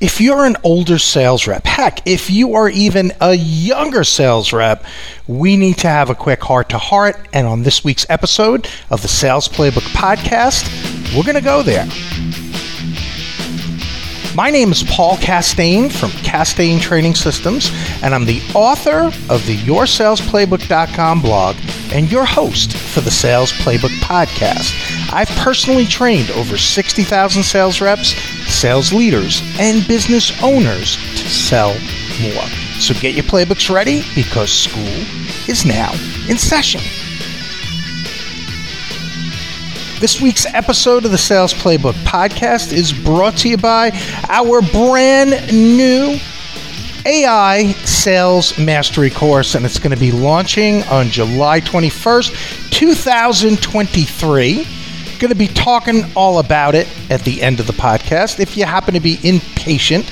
if you're an older sales rep, heck, if you are even a younger sales rep, we need to have a quick heart to heart. And on this week's episode of the Sales Playbook Podcast, we're going to go there. My name is Paul Castain from Castain Training Systems, and I'm the author of the YourSalesPlaybook.com blog and your host for the Sales Playbook Podcast. I've personally trained over 60,000 sales reps, sales leaders, and business owners to sell more. So get your playbooks ready because school is now in session. This week's episode of the Sales Playbook podcast is brought to you by our brand new AI Sales Mastery course, and it's going to be launching on July 21st, 2023. Going to be talking all about it at the end of the podcast. If you happen to be impatient,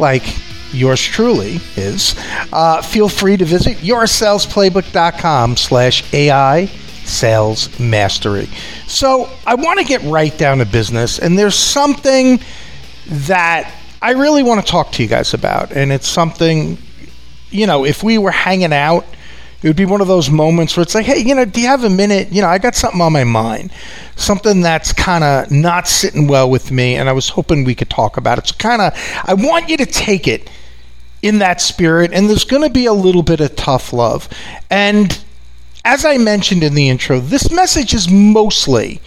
like yours truly is, uh, feel free to visit yoursalesplaybook.com slash AI sales mastery. So I want to get right down to business, and there's something that I really want to talk to you guys about, and it's something, you know, if we were hanging out, it would be one of those moments where it's like, hey, you know, do you have a minute? You know, I got something on my mind, something that's kind of not sitting well with me, and I was hoping we could talk about it. So, kind of, I want you to take it in that spirit, and there's going to be a little bit of tough love. And as I mentioned in the intro, this message is mostly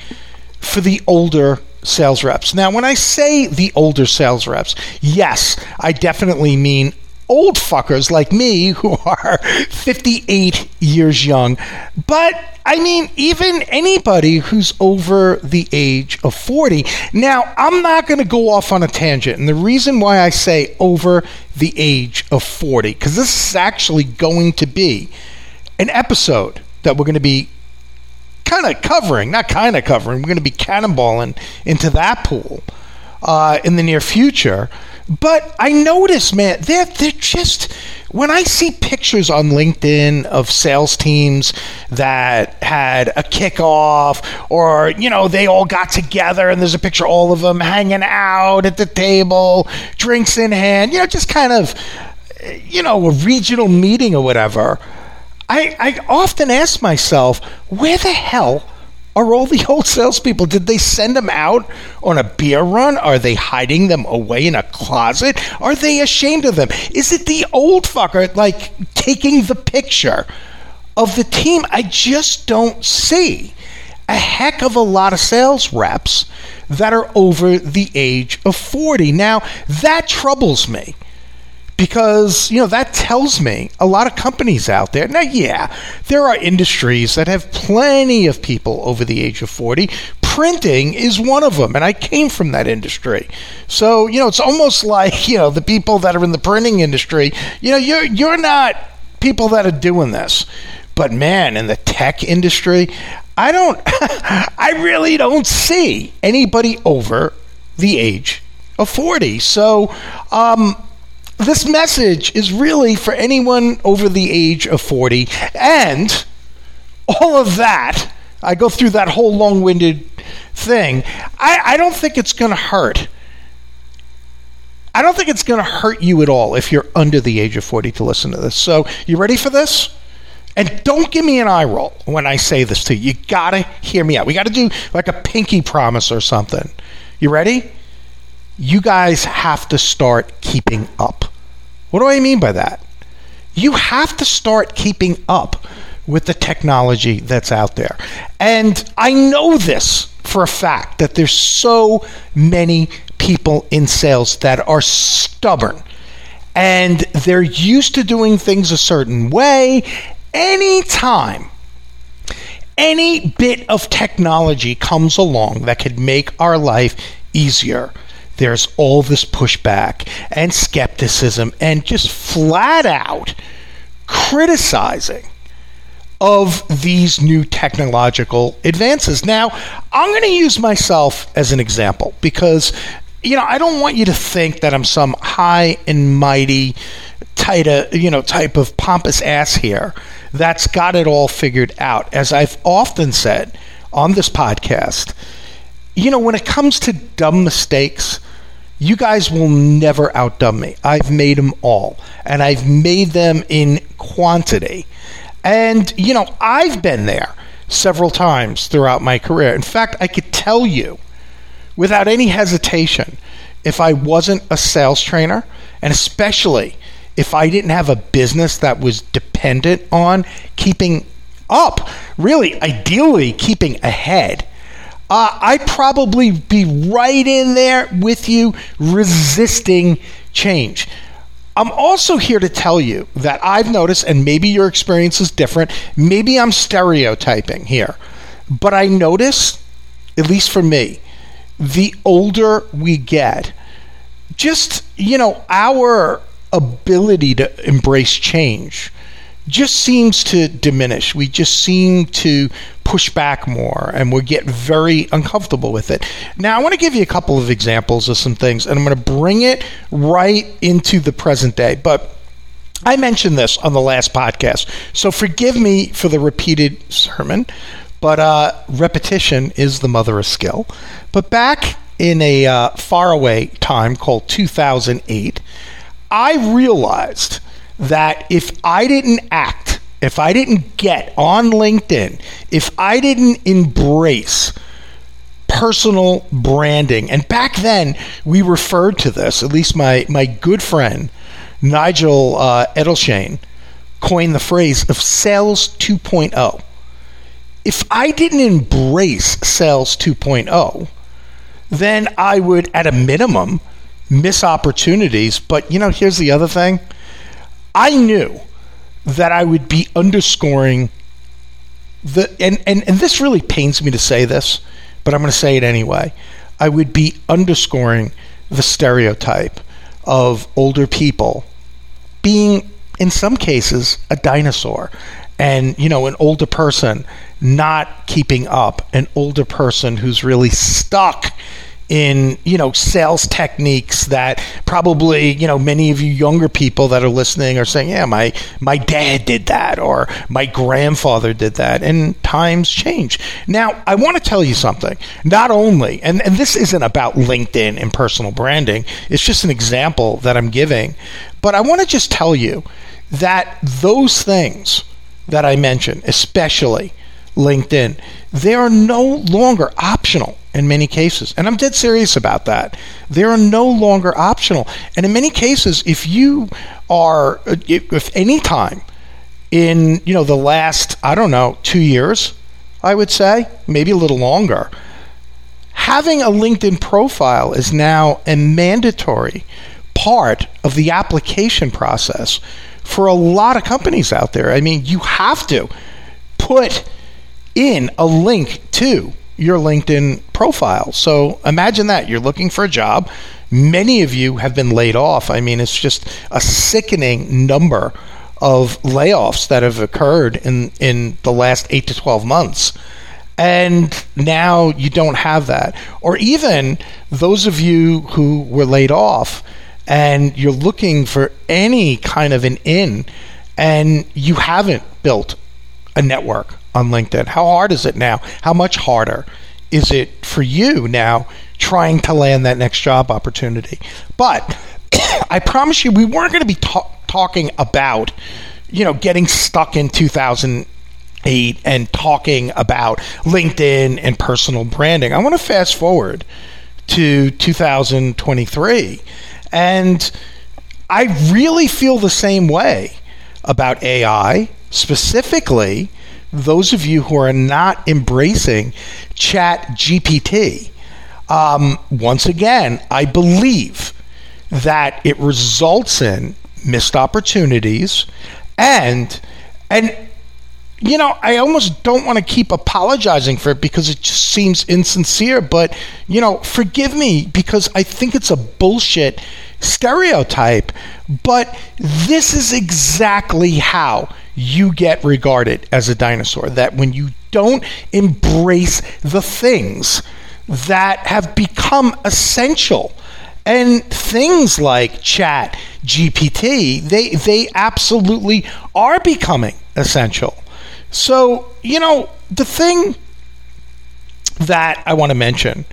for the older sales reps. Now, when I say the older sales reps, yes, I definitely mean old fuckers like me who are 58 years young. But I mean, even anybody who's over the age of 40. Now, I'm not going to go off on a tangent. And the reason why I say over the age of 40, because this is actually going to be an episode that we're going to be kind of covering, not kind of covering, we're going to be cannonballing into that pool uh, in the near future. But I notice, man, they're, they're just, when I see pictures on LinkedIn of sales teams that had a kickoff or, you know, they all got together and there's a picture all of them hanging out at the table, drinks in hand, you know, just kind of, you know, a regional meeting or whatever. I, I often ask myself, where the hell are all the old salespeople? Did they send them out on a beer run? Are they hiding them away in a closet? Are they ashamed of them? Is it the old fucker like taking the picture of the team? I just don't see a heck of a lot of sales reps that are over the age of 40. Now, that troubles me because you know that tells me a lot of companies out there now yeah there are industries that have plenty of people over the age of 40 printing is one of them and i came from that industry. So you know it's almost like you know the people that are in the printing industry you know you're you're not people that are doing this. But man in the tech industry i don't i really don't see anybody over the age of 40 so um this message is really for anyone over the age of 40. And all of that, I go through that whole long winded thing. I, I don't think it's going to hurt. I don't think it's going to hurt you at all if you're under the age of 40 to listen to this. So, you ready for this? And don't give me an eye roll when I say this to you. You got to hear me out. We got to do like a pinky promise or something. You ready? You guys have to start keeping up. What do I mean by that? You have to start keeping up with the technology that's out there. And I know this for a fact that there's so many people in sales that are stubborn and they're used to doing things a certain way. Anytime any bit of technology comes along that could make our life easier, there's all this pushback and skepticism and just flat out criticizing of these new technological advances. Now, I'm going to use myself as an example because you know, I don't want you to think that I'm some high and mighty type of, uh, you know, type of pompous ass here that's got it all figured out. As I've often said on this podcast, you know, when it comes to dumb mistakes, you guys will never outdone me. I've made them all, and I've made them in quantity. And, you know, I've been there several times throughout my career. In fact, I could tell you without any hesitation if I wasn't a sales trainer, and especially if I didn't have a business that was dependent on keeping up, really, ideally, keeping ahead. Uh, I'd probably be right in there with you resisting change. I'm also here to tell you that I've noticed, and maybe your experience is different, maybe I'm stereotyping here, but I notice, at least for me, the older we get, just, you know, our ability to embrace change just seems to diminish. We just seem to push back more and we get very uncomfortable with it. Now, I want to give you a couple of examples of some things, and I'm going to bring it right into the present day. But I mentioned this on the last podcast, so forgive me for the repeated sermon, but uh, repetition is the mother of skill. But back in a uh, faraway time called 2008, I realized that if I didn't act, if I didn't get on LinkedIn, if I didn't embrace personal branding, and back then we referred to this, at least my, my good friend Nigel uh, Edelshain coined the phrase of sales 2.0. If I didn't embrace sales 2.0, then I would, at a minimum, miss opportunities. But you know, here's the other thing I knew that I would be underscoring the, and, and, and this really pains me to say this, but I'm going to say it anyway. I would be underscoring the stereotype of older people being, in some cases, a dinosaur. And, you know, an older person not keeping up, an older person who's really stuck in you know sales techniques that probably you know many of you younger people that are listening are saying yeah my my dad did that or my grandfather did that. And times change. Now i want to tell you something. Not only and and this isn't about linkedin and personal branding. It's just an example that i'm giving. But i want to just tell you that those things that i mentioned especially linkedin they are no longer optional in many cases. And I'm dead serious about that. They are no longer optional. And in many cases, if you are, if any time in, you know, the last, I don't know, two years, I would say, maybe a little longer, having a LinkedIn profile is now a mandatory part of the application process for a lot of companies out there. I mean, you have to put in a link to your LinkedIn profile. So imagine that you're looking for a job. Many of you have been laid off. I mean, it's just a sickening number of layoffs that have occurred in, in the last eight to 12 months. And now you don't have that. Or even those of you who were laid off and you're looking for any kind of an in and you haven't built a network on LinkedIn? How hard is it now? How much harder is it for you now trying to land that next job opportunity? But I promise you, we weren't going to be ta- talking about, you know, getting stuck in 2008 and talking about LinkedIn and personal branding. I want to fast forward to 2023. And I really feel the same way about AI, specifically those of you who are not embracing Chat GPT, um, once again, I believe that it results in missed opportunities and and you know, I almost don't want to keep apologizing for it because it just seems insincere, but you know, forgive me because I think it's a bullshit stereotype, but this is exactly how you get regarded as a dinosaur. That when you don't embrace the things that have become essential, and things like chat gpt they they absolutely are becoming essential so you know the thing that i want to mention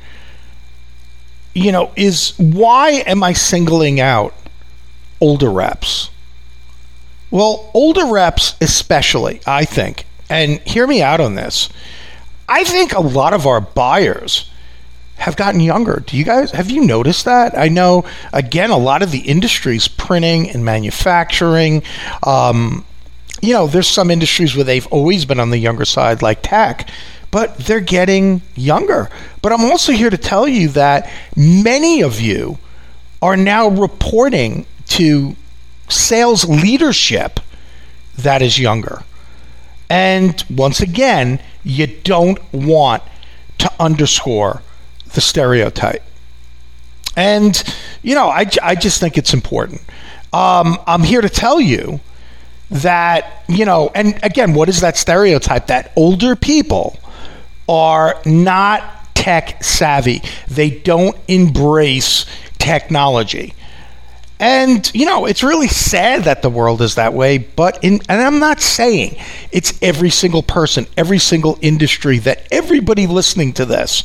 you know, is why am I singling out older reps? Well, older reps, especially, I think, and hear me out on this. I think a lot of our buyers have gotten younger. Do you guys have you noticed that? I know again a lot of the industries, printing and manufacturing. Um, you know, there's some industries where they've always been on the younger side, like tech, but they're getting younger. But I'm also here to tell you that many of you are now reporting to sales leadership that is younger. And once again, you don't want to underscore the stereotype. And, you know, I, I just think it's important. Um, I'm here to tell you that, you know, and again, what is that stereotype? That older people are not tech savvy, they don't embrace technology. And you know, it's really sad that the world is that way, but in and I'm not saying it's every single person, every single industry that everybody listening to this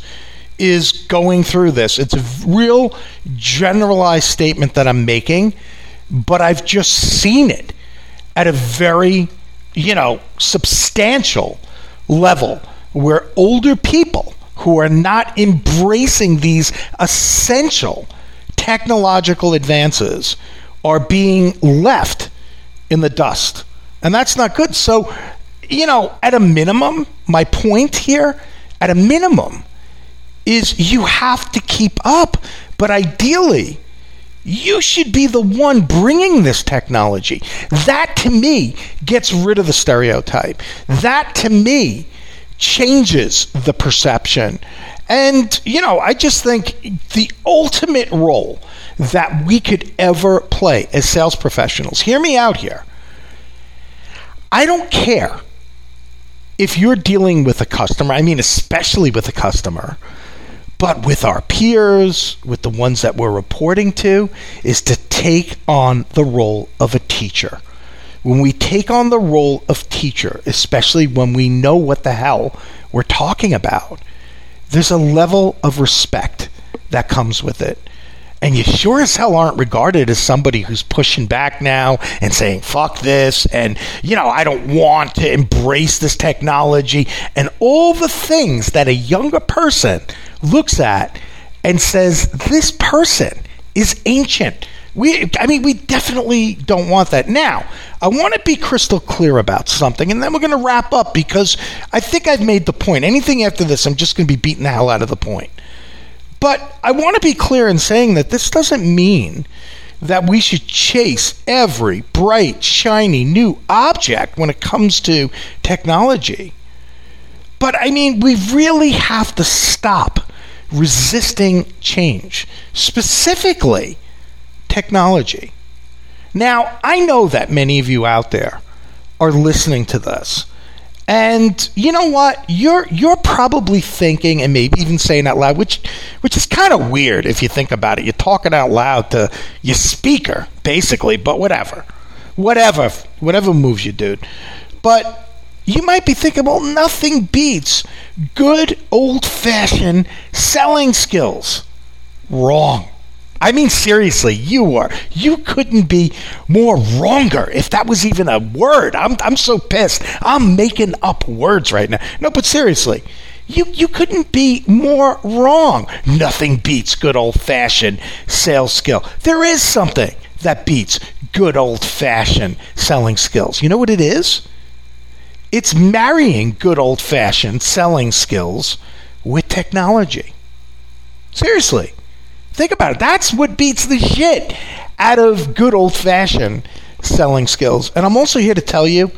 is going through this. It's a real generalized statement that I'm making, but I've just seen it at a very, you know, substantial level where older people who are not embracing these essential technological advances are being left in the dust. And that's not good. So, you know, at a minimum, my point here, at a minimum, is you have to keep up. But ideally, you should be the one bringing this technology. That to me gets rid of the stereotype. That to me changes the perception and, you know, I just think the ultimate role that we could ever play as sales professionals, hear me out here. I don't care if you're dealing with a customer, I mean, especially with a customer, but with our peers, with the ones that we're reporting to, is to take on the role of a teacher. When we take on the role of teacher, especially when we know what the hell we're talking about, there's a level of respect that comes with it. And you sure as hell aren't regarded as somebody who's pushing back now and saying, fuck this, and, you know, I don't want to embrace this technology, and all the things that a younger person looks at and says, this person is ancient. We, I mean, we definitely don't want that. Now, I want to be crystal clear about something, and then we're going to wrap up because I think I've made the point. Anything after this, I'm just going to be beating the hell out of the point. But I want to be clear in saying that this doesn't mean that we should chase every bright, shiny new object when it comes to technology. But I mean, we really have to stop resisting change, specifically technology. Now, I know that many of you out there are listening to this. And you know what? You're you're probably thinking and maybe even saying out loud, which which is kind of weird if you think about it. You're talking out loud to your speaker, basically, but whatever. Whatever. Whatever moves you, dude. But you might be thinking, well, nothing beats good old fashioned selling skills. Wrong. I mean, seriously, you are. You couldn't be more wronger if that was even a word. I'm, I'm so pissed. I'm making up words right now. No, but seriously, you, you couldn't be more wrong. Nothing beats good old fashioned sales skill. There is something that beats good old fashioned selling skills. You know what it is? It's marrying good old fashioned selling skills with technology. Seriously. Think about it. That's what beats the shit out of good old fashioned selling skills. And I'm also here to tell you,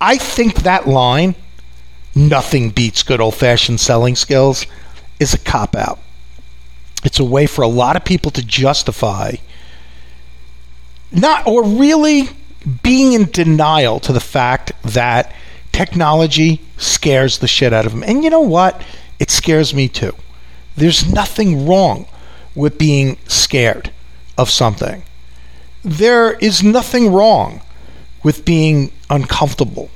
I think that line, nothing beats good old fashioned selling skills, is a cop out. It's a way for a lot of people to justify not or really being in denial to the fact that technology scares the shit out of them. And you know what? It scares me too. There's nothing wrong with being scared of something. There is nothing wrong with being uncomfortable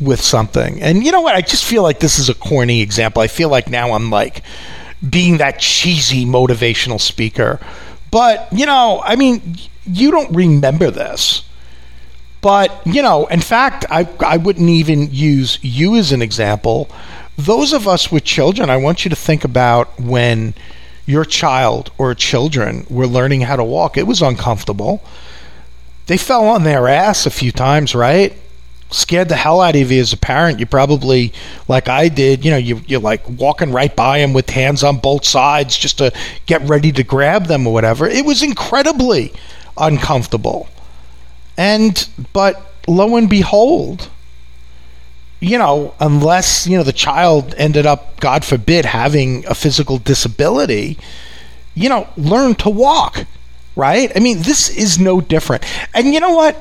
with something. And you know what? I just feel like this is a corny example. I feel like now I'm like being that cheesy motivational speaker. But, you know, I mean, you don't remember this. But, you know, in fact, I, I wouldn't even use you as an example. Those of us with children, I want you to think about when your child or children were learning how to walk. It was uncomfortable. They fell on their ass a few times, right? Scared the hell out of you as a parent. You probably, like I did, you know, you, you're like walking right by them with hands on both sides just to get ready to grab them or whatever. It was incredibly uncomfortable. And, but lo and behold, you know, unless, you know, the child ended up, God forbid, having a physical disability, you know, learn to walk, right? I mean, this is no different. And you know what?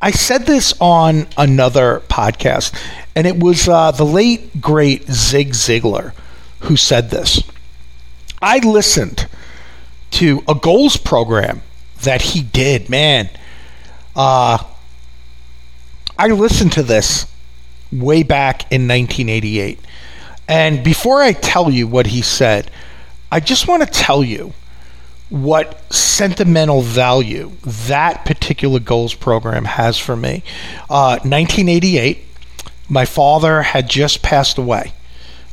I said this on another podcast, and it was uh, the late, great Zig Ziglar who said this. I listened to a goals program that he did, man. Uh, I listened to this way back in 1988. And before I tell you what he said, I just want to tell you what sentimental value that particular goals program has for me. Uh, 1988, my father had just passed away.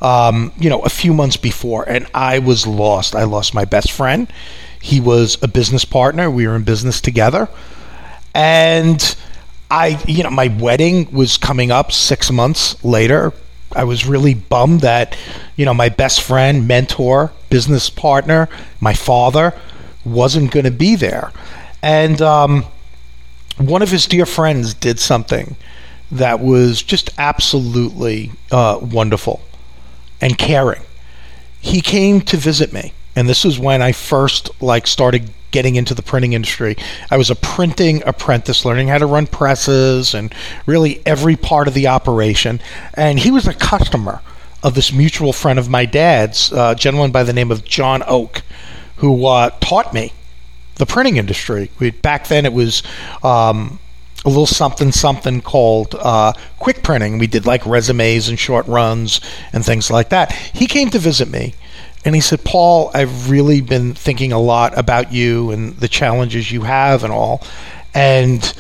Um, you know, a few months before, and I was lost. I lost my best friend. He was a business partner. We were in business together. And I, you know, my wedding was coming up six months later. I was really bummed that, you know, my best friend, mentor, business partner, my father, wasn't going to be there. And um, one of his dear friends did something that was just absolutely uh, wonderful and caring. He came to visit me, and this was when I first like started getting into the printing industry. I was a printing apprentice, learning how to run presses and really every part of the operation. And he was a customer of this mutual friend of my dad's, uh, a gentleman by the name of John Oak, who uh, taught me the printing industry. We, back then, it was. Um, a little something something called uh, quick printing. We did like resumes and short runs and things like that. He came to visit me and he said, Paul, I've really been thinking a lot about you and the challenges you have and all. And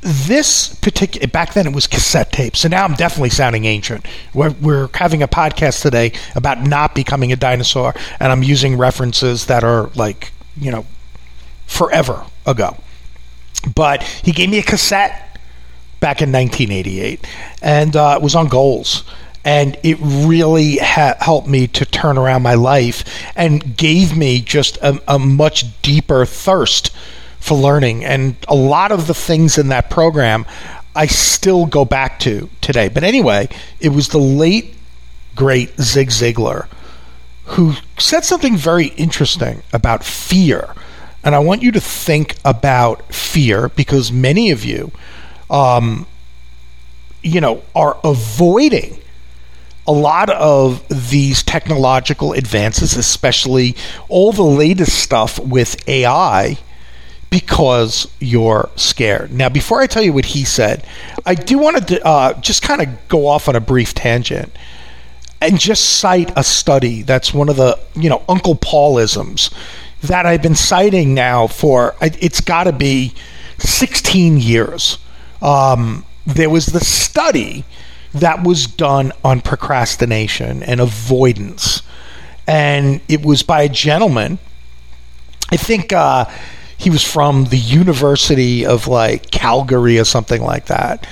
this particular back then it was cassette tapes so now i'm definitely sounding ancient. We're, we're having a podcast today about not becoming a dinosaur. And i'm using references that are like you know forever ago. But he gave me a cassette back in 1988 and uh, it was on goals and it really ha- helped me to turn around my life and gave me just a, a, much deeper thirst for learning and a lot of the things in that program I still go back to today. But anyway, it was the late great Zig Ziglar who said something very interesting about fear. And I want you to think about fear because many of you, um, you know, are avoiding a lot of these technological advances, especially all the latest stuff with AI, because you're scared. Now, before I tell you what he said, I do want to uh, just kind of go off on a brief tangent and just cite a study that's one of the, you know, Uncle Paulisms that I've been citing now for, it's got to be 16 years. Um, there was the study that was done on procrastination and avoidance. And it was by a gentleman. I think uh, he was from the University of like Calgary or something like that.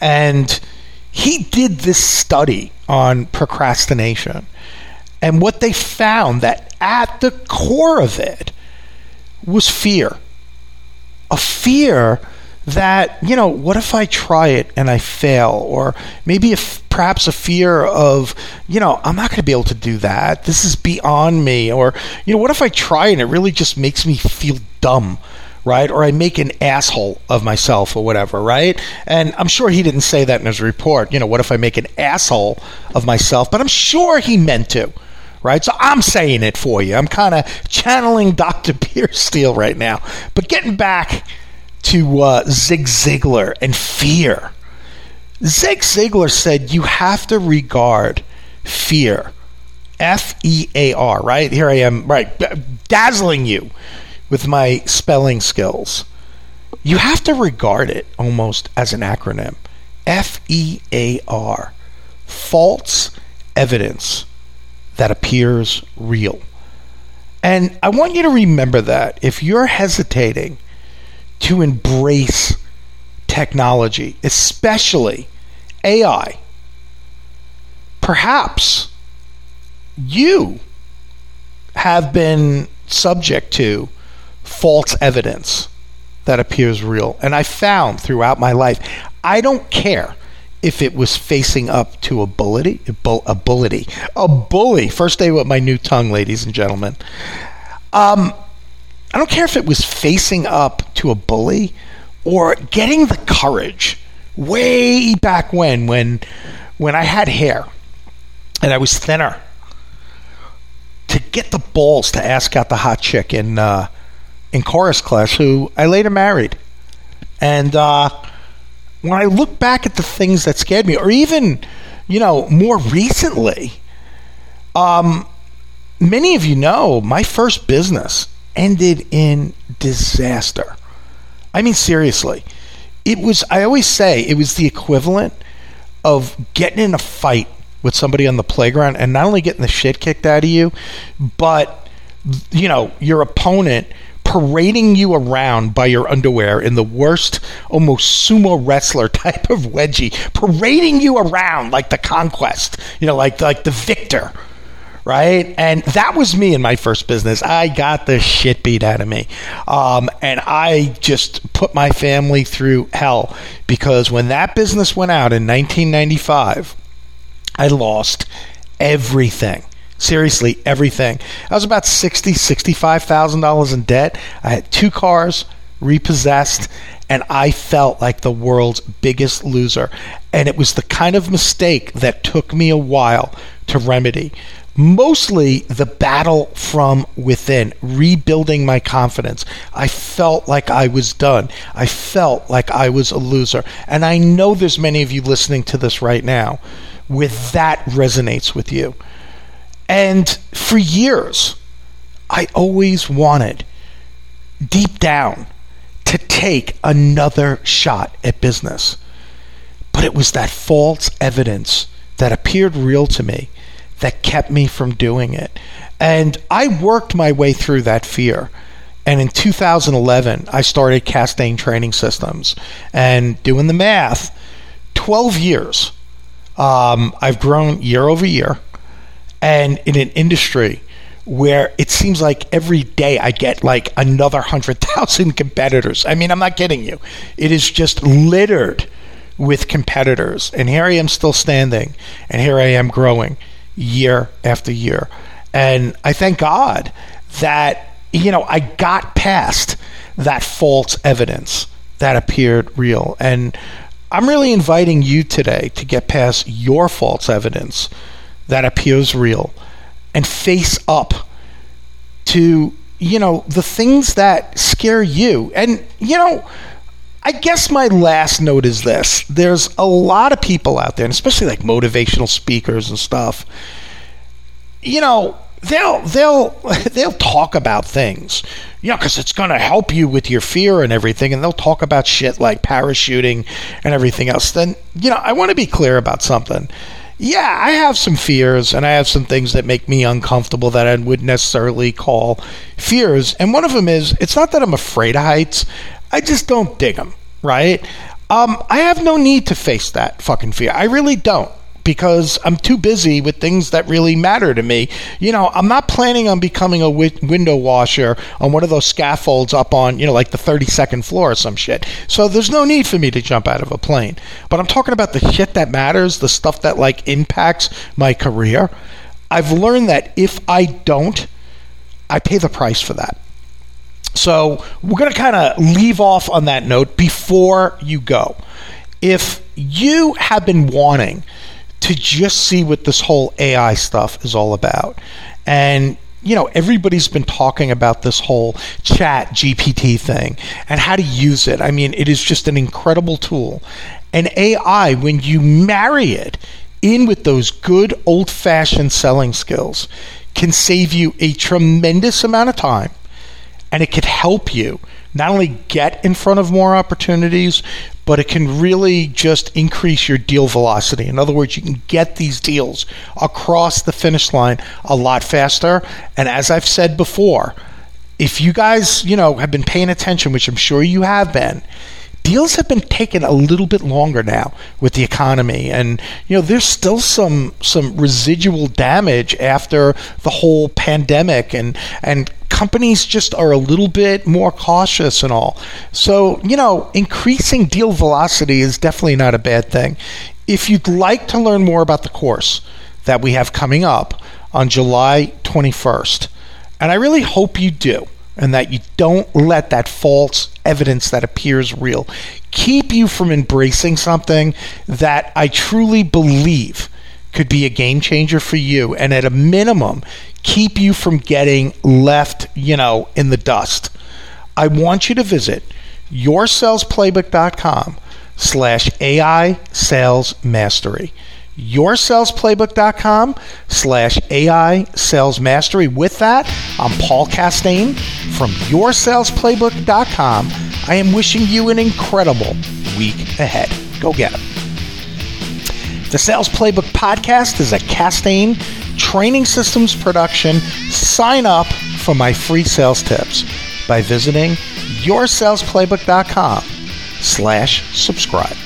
And he did this study on procrastination. And what they found that at the core of it was fear. A fear that you know what if i try it and i fail or maybe if perhaps a fear of you know i'm not going to be able to do that this is beyond me or you know what if i try and it really just makes me feel dumb right or i make an asshole of myself or whatever right and i'm sure he didn't say that in his report you know what if i make an asshole of myself but i'm sure he meant to right? So I'm saying it for you. I'm kind of channeling Dr. Piers Steel right now. But getting back to uh, Zig Ziglar and fear. Zig Ziglar said you have to regard fear F E A R, right? Here I am, right, dazzling you with my spelling skills. You have to regard it almost as an acronym F E A R. False evidence that appears real. And I want you to remember that if you're hesitating to embrace technology, especially AI, perhaps you have been subject to false evidence that appears real. And I found throughout my life, I don't care if it was facing up to a bully, a, bull, a bully, a bully. First day with my new tongue, ladies and gentlemen. Um, I don't care if it was facing up to a bully or getting the courage way back when, when, when I had hair and I was thinner, to get the balls to ask out the hot chick in uh, in chorus class, who I later married, and. Uh, when I look back at the things that scared me, or even, you know, more recently, um, many of you know my first business ended in disaster. I mean, seriously. It was, I always say, it was the equivalent of getting in a fight with somebody on the playground and not only getting the shit kicked out of you, but, you know, your opponent parading you around by your underwear in the worst, almost sumo wrestler type of wedgie, parading you around like the conquest, you know, like like the victor, right? And that was me in my first business. I got the shit beat out of me, um, and I just put my family through hell because when that business went out in 1995, I lost everything. Seriously, everything. I was about sixty, sixty-five thousand dollars in debt. I had two cars repossessed, and I felt like the world's biggest loser. And it was the kind of mistake that took me a while to remedy. Mostly the battle from within, rebuilding my confidence. I felt like I was done. I felt like I was a loser. And I know there's many of you listening to this right now with that resonates with you. And for years, I always wanted, deep down, to take another shot at business. But it was that false evidence that appeared real to me that kept me from doing it. And I worked my way through that fear. And in 2011, I started Castain Training Systems. And doing the math, 12 years. Um, I've grown year over year and in an industry where it seems like every day I get like another hundred thousand competitors. I mean, I'm not kidding you. It is just littered with competitors. And here I am still standing, and here I am growing year after year. And I thank God that, you know, I got past that false evidence that appeared real. And I'm really inviting you today to get past your false evidence that appears real and face up to you know the things that scare you and you know I guess my last note is this. There's a lot of people out there, and especially like motivational speakers and stuff. You know, they'll they'll they'll talk about things, you know, because it's going to help you with your fear and everything, and they'll talk about shit like parachuting and everything else. Then, you know, I want to be clear about something yeah, I have some fears and I have some things that make me uncomfortable that I wouldn't necessarily call fears. And one of them is it's not that I'm afraid of heights, I just don't dig them, right? Um, I have no need to face that fucking fear. I really don't because I'm too busy with things that really matter to me. You know, I'm not planning on becoming a wi- window washer on one of those scaffolds up on, you know, like the 32nd floor or some shit. So there's no need for me to jump out of a plane. But I'm talking about the shit that matters, the stuff that like impacts my career. I've learned that if I don't, I pay the price for that. So we're going to kind of leave off on that note before you go. If you have been wanting to just see what this whole AI stuff is all about. And you know, everybody's been talking about this whole chat GPT thing and how to use it. I mean, it is just an incredible tool. And AI, when you marry it in with those good old fashioned selling skills can save you a tremendous amount of time and it could help you not only get in front of more opportunities, but it can really just increase your deal velocity. In other words, you can get these deals across the finish line a lot faster. And as I've said before, if you guys, you know, have been paying attention, which I'm sure you have been, deals have been taking a little bit longer now with the economy. And you know there's still some some residual damage after the whole pandemic. And and companies just are a little bit more cautious and all. So you know increasing deal velocity is definitely not a bad thing. If you'd like to learn more about the course that we have coming up on July 21st and I really hope you do and that you don't let that false evidence that appears real keep you from embracing something that I truly believe could be a game changer for you and at a minimum keep you from getting left, you know, in the dust. I want you to visit yoursalesplaybook.com slash AI sales mastery yoursalesplaybook.com slash AI Sales Mastery. With that, I'm Paul Castain from yoursalesplaybook.com. I am wishing you an incredible week ahead. Go get it. The Sales Playbook podcast is a Castain training systems production. Sign up for my free sales tips by visiting yoursalesplaybook.com slash subscribe.